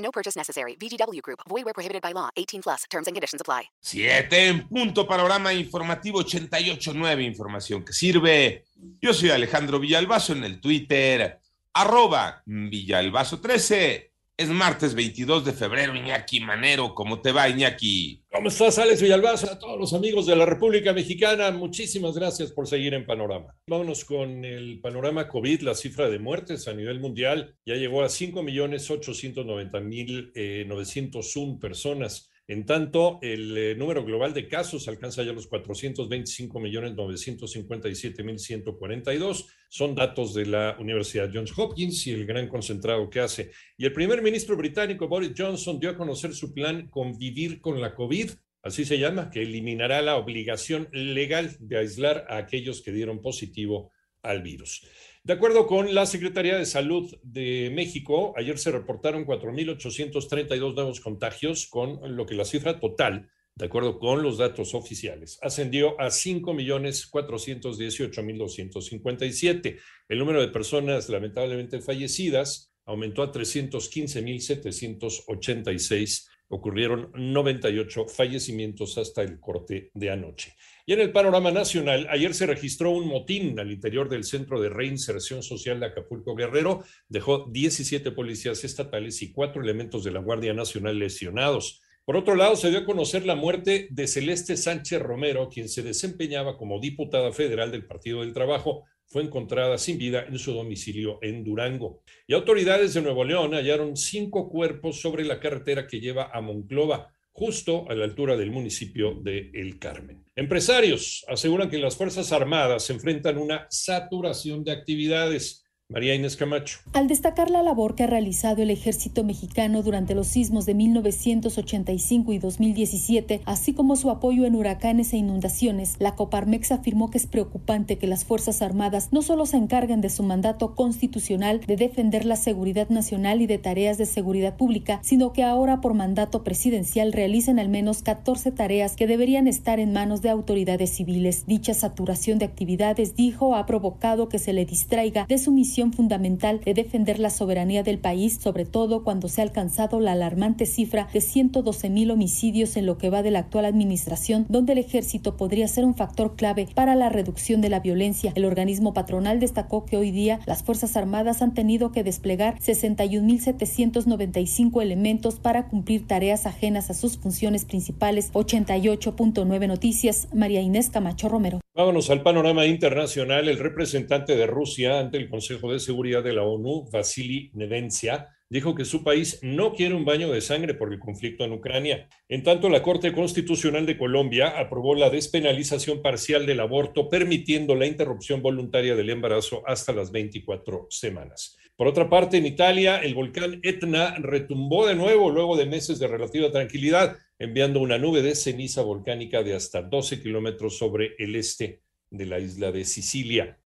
No purchase necessary. VGW Group. Void where prohibited by law. 18 plus. Terms and conditions apply. Siete en punto. Panorama informativo 88.9. Información que sirve. Yo soy Alejandro Villalbazo en el Twitter. Arroba Villalbazo 13. Es martes 22 de febrero, Iñaki Manero. ¿Cómo te va, Iñaki? ¿Cómo estás, Alex Villalbazo? A todos los amigos de la República Mexicana, muchísimas gracias por seguir en Panorama. Vámonos con el panorama COVID. La cifra de muertes a nivel mundial ya llegó a 5.890.901 personas. En tanto, el eh, número global de casos alcanza ya los 425.957.142. Son datos de la Universidad Johns Hopkins y el gran concentrado que hace. Y el primer ministro británico Boris Johnson dio a conocer su plan Convivir con la COVID, así se llama, que eliminará la obligación legal de aislar a aquellos que dieron positivo al virus. De acuerdo con la Secretaría de Salud de México, ayer se reportaron 4.832 nuevos contagios, con lo que la cifra total, de acuerdo con los datos oficiales, ascendió a 5.418.257. El número de personas lamentablemente fallecidas aumentó a 315.786 ocurrieron 98 fallecimientos hasta el corte de anoche. Y en el panorama nacional, ayer se registró un motín al interior del Centro de Reinserción Social de Acapulco Guerrero. Dejó 17 policías estatales y cuatro elementos de la Guardia Nacional lesionados. Por otro lado, se dio a conocer la muerte de Celeste Sánchez Romero, quien se desempeñaba como diputada federal del Partido del Trabajo. Fue encontrada sin vida en su domicilio en Durango. Y autoridades de Nuevo León hallaron cinco cuerpos sobre la carretera que lleva a Monclova justo a la altura del municipio de El Carmen. Empresarios aseguran que las Fuerzas Armadas enfrentan una saturación de actividades María Inés Camacho. Al destacar la labor que ha realizado el ejército mexicano durante los sismos de 1985 y 2017, así como su apoyo en huracanes e inundaciones, la Coparmex afirmó que es preocupante que las Fuerzas Armadas no solo se encarguen de su mandato constitucional de defender la seguridad nacional y de tareas de seguridad pública, sino que ahora por mandato presidencial realicen al menos 14 tareas que deberían estar en manos de autoridades civiles. Dicha saturación de actividades, dijo, ha provocado que se le distraiga de su fundamental de defender la soberanía del país, sobre todo cuando se ha alcanzado la alarmante cifra de 112 mil homicidios en lo que va de la actual administración, donde el ejército podría ser un factor clave para la reducción de la violencia. El organismo patronal destacó que hoy día las Fuerzas Armadas han tenido que desplegar 61.795 elementos para cumplir tareas ajenas a sus funciones principales. 88.9 Noticias, María Inés Camacho Romero. Vámonos al panorama internacional. El representante de Rusia ante el Consejo de Seguridad de la ONU, Vasily Nevencia, dijo que su país no quiere un baño de sangre por el conflicto en Ucrania. En tanto, la Corte Constitucional de Colombia aprobó la despenalización parcial del aborto, permitiendo la interrupción voluntaria del embarazo hasta las 24 semanas. Por otra parte, en Italia, el volcán Etna retumbó de nuevo luego de meses de relativa tranquilidad enviando una nube de ceniza volcánica de hasta 12 kilómetros sobre el este de la isla de Sicilia.